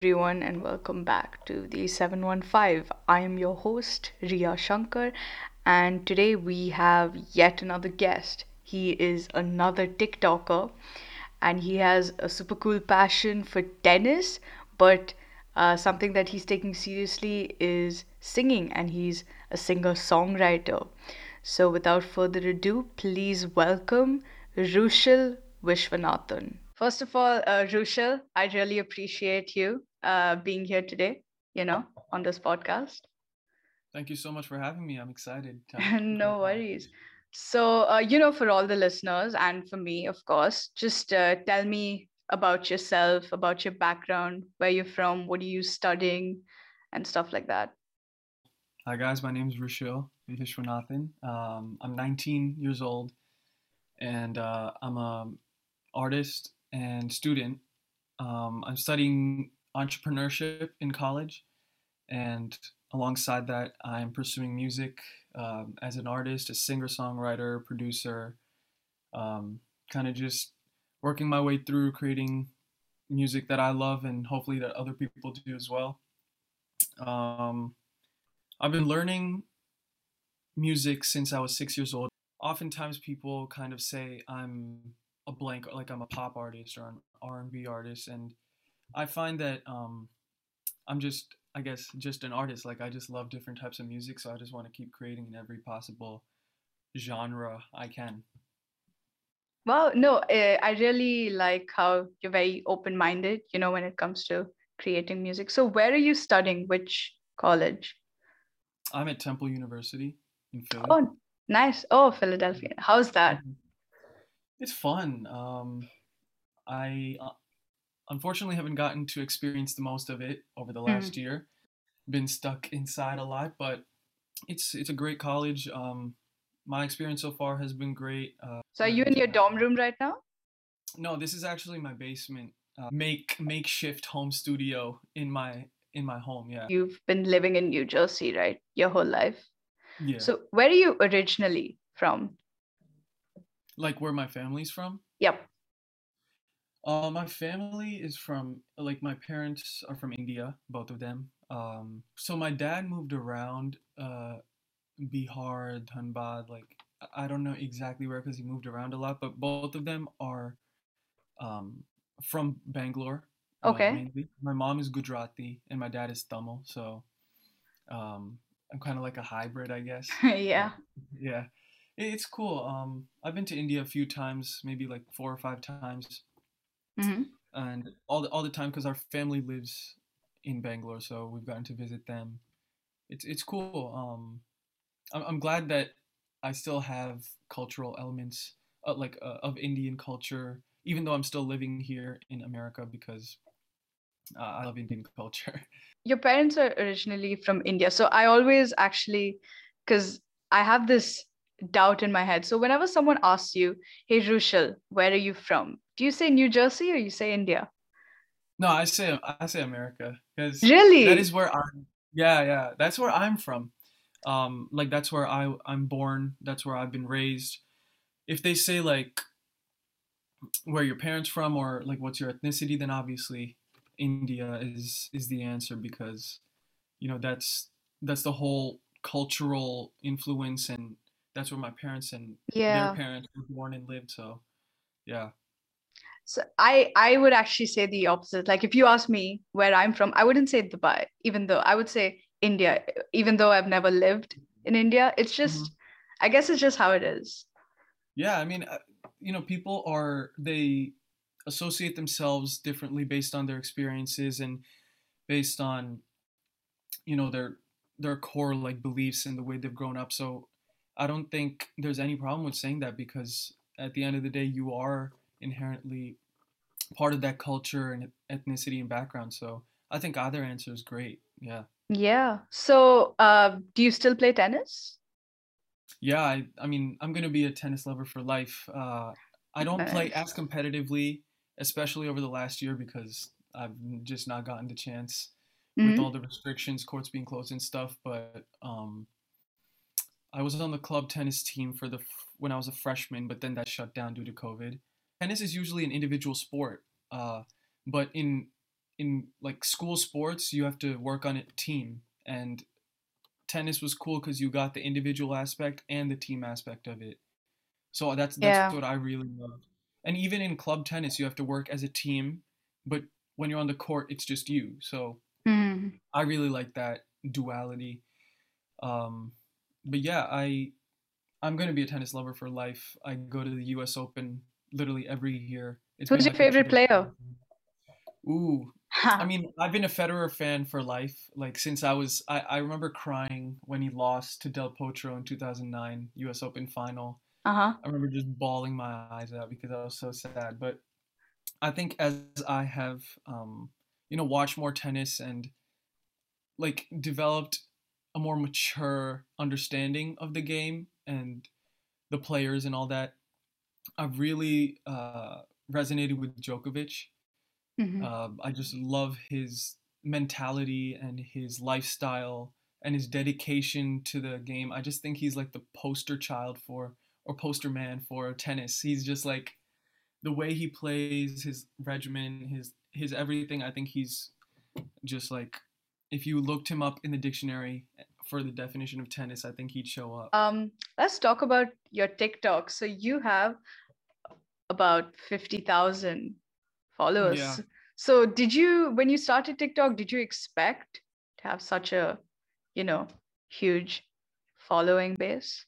everyone, and welcome back to the 715. I am your host, Ria Shankar, and today we have yet another guest. He is another TikToker, and he has a super cool passion for tennis, but uh, something that he's taking seriously is singing, and he's a singer songwriter. So, without further ado, please welcome Rushil Vishwanathan. First of all, uh, Rushil, I really appreciate you uh, being here today, you know, on this podcast. Thank you so much for having me. I'm excited. no worries. So, uh, you know, for all the listeners and for me, of course, just uh, tell me about yourself, about your background, where you're from, what are you studying, and stuff like that. Hi, guys. My name is Rushil Vishwanathan. Um, I'm 19 years old, and uh, I'm a artist and student. Um, I'm studying entrepreneurship in college, and alongside that, I'm pursuing music um, as an artist, a singer songwriter, producer, um, kind of just working my way through creating music that I love and hopefully that other people do as well. Um, I've been learning music since I was six years old. Oftentimes, people kind of say I'm a blank, like I'm a pop artist or an R&B artist, and I find that um, I'm just, I guess, just an artist. Like I just love different types of music, so I just want to keep creating in every possible genre I can. Well, no, uh, I really like how you're very open-minded, you know, when it comes to creating music. So, where are you studying? Which college? I'm at Temple University in Philly. Oh, nice. Oh, Philadelphia. How's that? Mm-hmm. It's fun. Um, I uh, unfortunately haven't gotten to experience the most of it over the last mm. year. Been stuck inside a lot, but it's it's a great college. Um, my experience so far has been great. Uh, so are you in your dorm room right now? No, this is actually my basement. Uh, make makeshift home studio in my in my home. Yeah. You've been living in New Jersey, right? Your whole life. Yeah. So where are you originally from? Like where my family's from? Yep. Uh, my family is from like my parents are from India, both of them. Um, so my dad moved around uh, Bihar, Dhanbad, like I don't know exactly where because he moved around a lot, but both of them are um, from Bangalore. uh, Okay. mainly. My mom is Gujarati and my dad is Tamil, so um, I'm kind of like a hybrid, I guess. yeah. Yeah, it's cool. Um, I've been to India a few times, maybe like four or five times hmm and all the all the time because our family lives in Bangalore, so we've gotten to visit them. It's it's cool. Um, I'm I'm glad that I still have cultural elements uh, like uh, of Indian culture, even though I'm still living here in America because uh, I love Indian culture. Your parents are originally from India. So I always actually, because I have this doubt in my head. So whenever someone asks you, hey, Rushil, where are you from? Do you say New Jersey or you say India? No, I say I say America because Really? that is where I'm. Yeah, yeah, that's where I'm from. Um, like that's where I I'm born. That's where I've been raised. If they say like where your parents from or like what's your ethnicity, then obviously India is is the answer because you know that's that's the whole cultural influence and that's where my parents and their parents were born and lived. So yeah. So I I would actually say the opposite. Like if you ask me where I'm from, I wouldn't say Dubai, even though I would say India, even though I've never lived in India. It's hmm just, I guess it's just how it is. Yeah, I mean, uh, you know, people are they associate themselves differently based on their experiences and based on, you know, their their core like beliefs and the way they've grown up. So I don't think there's any problem with saying that because at the end of the day, you are inherently part of that culture and ethnicity and background. So I think either answer is great. Yeah. Yeah. So, uh, do you still play tennis? Yeah, I, I mean, I'm gonna be a tennis lover for life. Uh, I don't play as competitively, especially over the last year because I've just not gotten the chance with hmm all the restrictions, courts being closed and stuff. But um, I was on the club tennis team for the f- when I was a freshman, but then that shut down due to COVID. Tennis is usually an individual sport, uh, but in in like school sports, you have to work on a team, and tennis was cool because you got the individual aspect and the team aspect of it. So that's that's Yeah. what I really loved. And even in club tennis, you have to work as a team, but when you're on the court, it's just you. So Mhm. I really like that duality. Um, but yeah, I I'm gonna be a tennis lover for life. I go to the U.S. Open literally every year. It's Who's your like favorite player? tradition. Ooh, I mean, I've been a Federer fan for life. Like since I was, I, I remember crying when he lost to Del Potro in 2009 U.S. Open final. Uh-huh. I remember just bawling my eyes out because I was so sad. But I think as I have, um, you know, watched more tennis and like developed a more mature understanding of the game and the players and all that, I've really uh, resonated with Djokovic. Mhm. Um, I just love his mentality and his lifestyle and his dedication to the game. I just think he's like the poster child for or poster man for tennis. He's just like the way he plays, his regimen, his his everything. I think he's just like if you looked him up in the dictionary for the definition of tennis, I think he'd show up. Um, let's talk about your TikTok. So you have about 50,000 followers. Yeah. So did you, when you started TikTok, did you expect to have such a, you know, huge following base?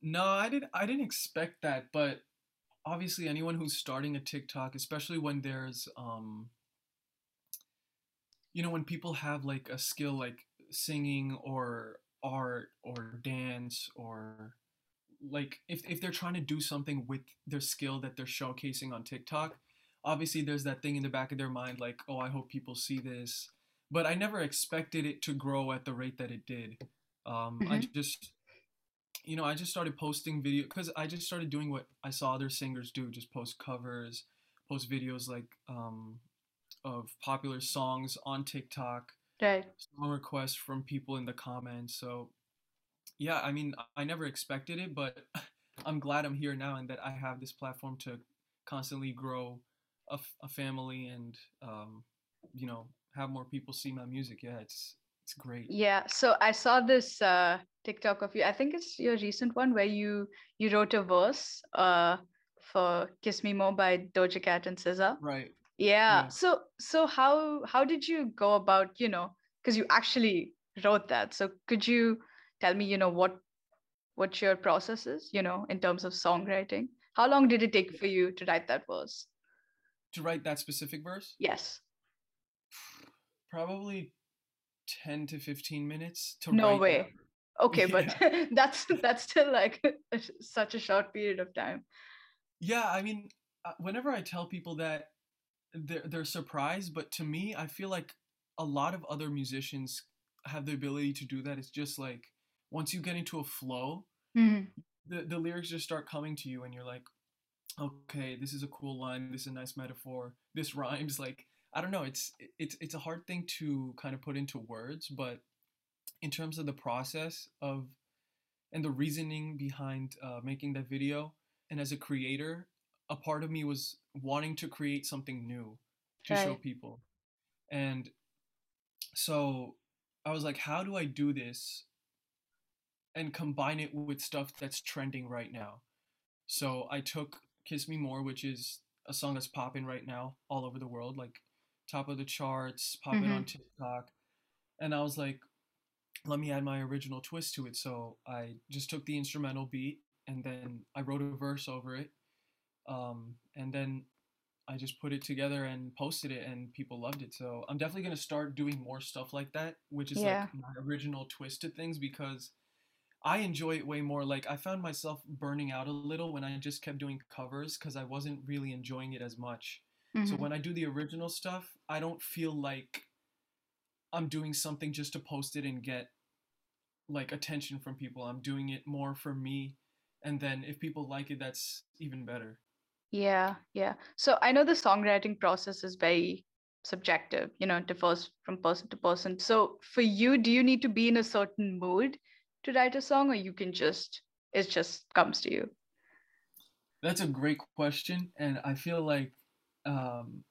No, I didn't I didn't expect that, but obviously anyone who's starting a TikTok, especially when there's um you know when people have like a skill like singing or art or dance or like if if they're trying to do something with their skill that they're showcasing on TikTok, obviously there's that thing in the back of their mind like, "Oh, I hope people see this." But I never expected it to grow at the rate that it did. Um I Mhm. just you know, I just started posting video because I just started doing what I saw other singers do, just post covers, post videos like um, of popular songs on TikTok, Right. song requests from people in the comments. So yeah, I mean, I never expected it, but I'm glad I'm here now and that I have this platform to constantly grow a, f- a family and um, you know have more people see my music. Yeah, it's it's great. Yeah. So I saw this uh, TikTok of you. I think it's your recent one where you you wrote a verse uh, for "Kiss Me More" by Doja Cat and SZA. Right. Yeah. Yeah. So so how how did you go about, you know, because you actually wrote that. So could you tell me, you know, what what your process is, you know, in terms of songwriting? How long did it take for you to write that verse? To write that specific verse. Yes. probably 10 to 15 minutes to No way. that. Okay, but that's that's still like such a short period of time. Yeah, I mean, uh, whenever I tell people that, they're, they're surprised, but to me, I feel like a lot of other musicians have the ability to do that. It's just like once you get into a flow, Mhm. the, the lyrics just start coming to you, and you're like, okay, this is a cool line, this is a nice metaphor, this rhymes. Like, I don't know, it's it's it's a hard thing to kind of put into words, but in terms of the process of and the reasoning behind uh, making that video and as a creator a part of me was wanting to create something new to show people and so i was like how do i do this and combine it with stuff that's trending right now so i took kiss me more which is a song that's popping right now all over the world like top of the charts popping on Mhm. tiktok and i was like let me add my original twist to it. So I just took the instrumental beat and then I wrote a verse over it. Um, and then I just put it together and posted it, and people loved it. So I'm definitely gonna start doing more stuff like that, which is Yeah. like my original twist to things because I enjoy it way more. Like I found myself burning out a little when I just kept doing covers because I wasn't really enjoying it as much. So Mhm. when I do the original stuff, I don't feel like I'm doing something just to post it and get like attention from people. I'm doing it more for me. And then if people like it, that's even better. Yeah, yeah. So I know the songwriting process is very subjective, you know, it differs from person to person. So for you, do you need to be in a certain mood to write a song, or you can just, it just comes to you? That's a great question. And I feel like um,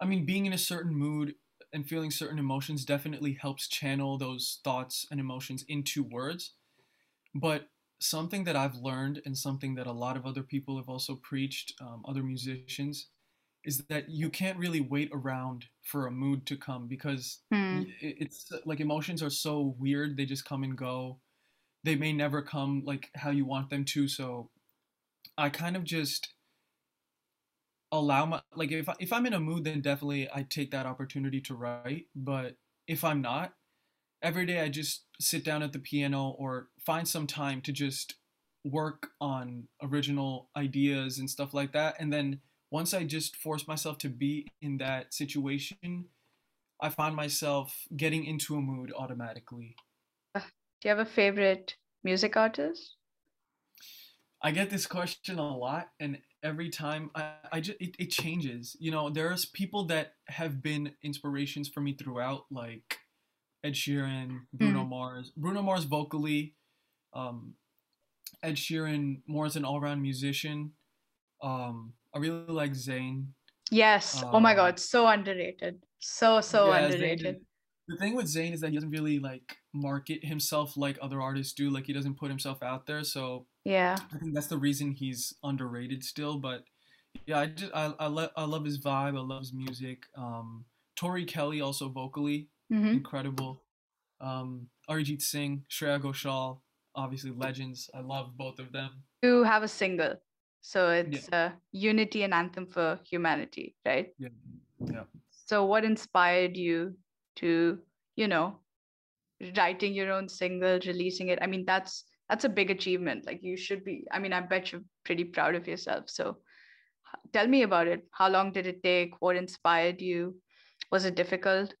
I mean, being in a certain mood and feeling certain emotions definitely helps channel those thoughts and emotions into words. But something that I've learned and something that a lot of other people have also preached, um, other musicians, is that you can't really wait around for a mood to come because Hmm. it's like emotions are so weird. They just come and go. They may never come like how you want them to. So I kind of just allow my like if I, if I'm in a mood, then definitely I take that opportunity to write. But if I'm not, every day I just sit down at the piano or find some time to just work on original ideas and stuff like that. And then once I just force myself to be in that situation, I find myself getting into a mood automatically. Do you have a favorite music artist? I get this question a lot, and every time I, I just it, it changes. You know, there's people that have been inspirations for me throughout, like Ed Sheeran, Bruno Hmm. Mars. Bruno Mars vocally, um, Ed Sheeran more as an all-around musician. Um, I really like Zayn. Yes. Oh my Um, God, so underrated. So, so yeah, underrated. the thing with Zayn is that he doesn't really like market himself like other artists do. Like he doesn't put himself out there, so Yeah. I think that's the reason he's underrated still. But yeah, I just I I, lo- I love his vibe. I love his music. Um, Tori Kelly also vocally Mm-hmm. incredible. Um, Arijit Singh, Shreya Ghoshal, obviously legends. I love both of them. You have a single. So Yeah, it's a Unity and Anthem for Humanity, right? yeah, yeah. So what inspired you to, you know, writing your own single, releasing it? I mean, that's that's a big achievement. Like you should be, I mean, I bet you're pretty proud of yourself. So tell me about it. How long did it take? What inspired you? Was it difficult?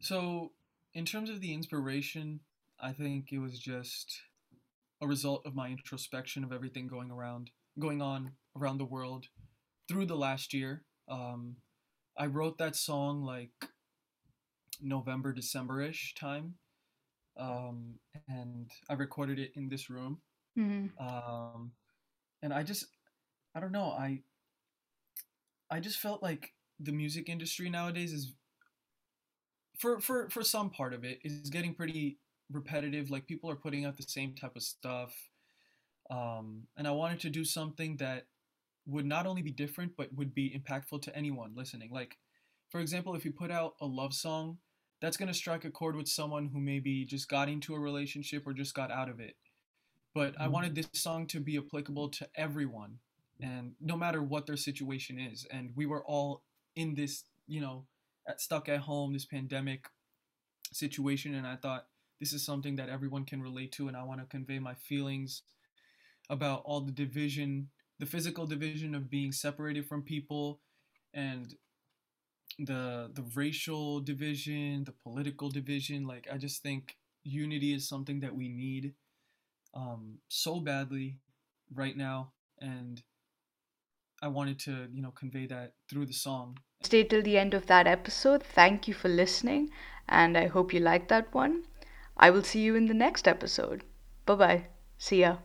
So in terms of the inspiration, I think it was just a result of my introspection of everything going around, going on around the world through the last year. Um, I wrote that song like November, December-ish time, um, and I recorded it in this room. hmm Um, and I just, I don't know, I, I just felt like the music industry nowadays is, for for for some part of it, is getting pretty repetitive. Like people are putting out the same type of stuff, um, and I wanted to do something that would not only be different but would be impactful to anyone listening. Like, for example, if you put out a love song, that's gonna strike a chord with someone who maybe just got into a relationship or just got out of it. But I wanted this song to be applicable to everyone, and no matter what their situation is. And we were all in this, you know, stuck at home, this pandemic situation, and I thought this is something that everyone can relate to, and I want to convey my feelings about all the division, the physical division of being separated from people, and the the racial division, the political division. Like I just think unity is something that we need um, so badly right now, and I wanted to you know convey that through the song. Stay till the end of that episode. Thank you for listening, and I hope you liked that one. I will see you in the next episode. Bye bye. See ya.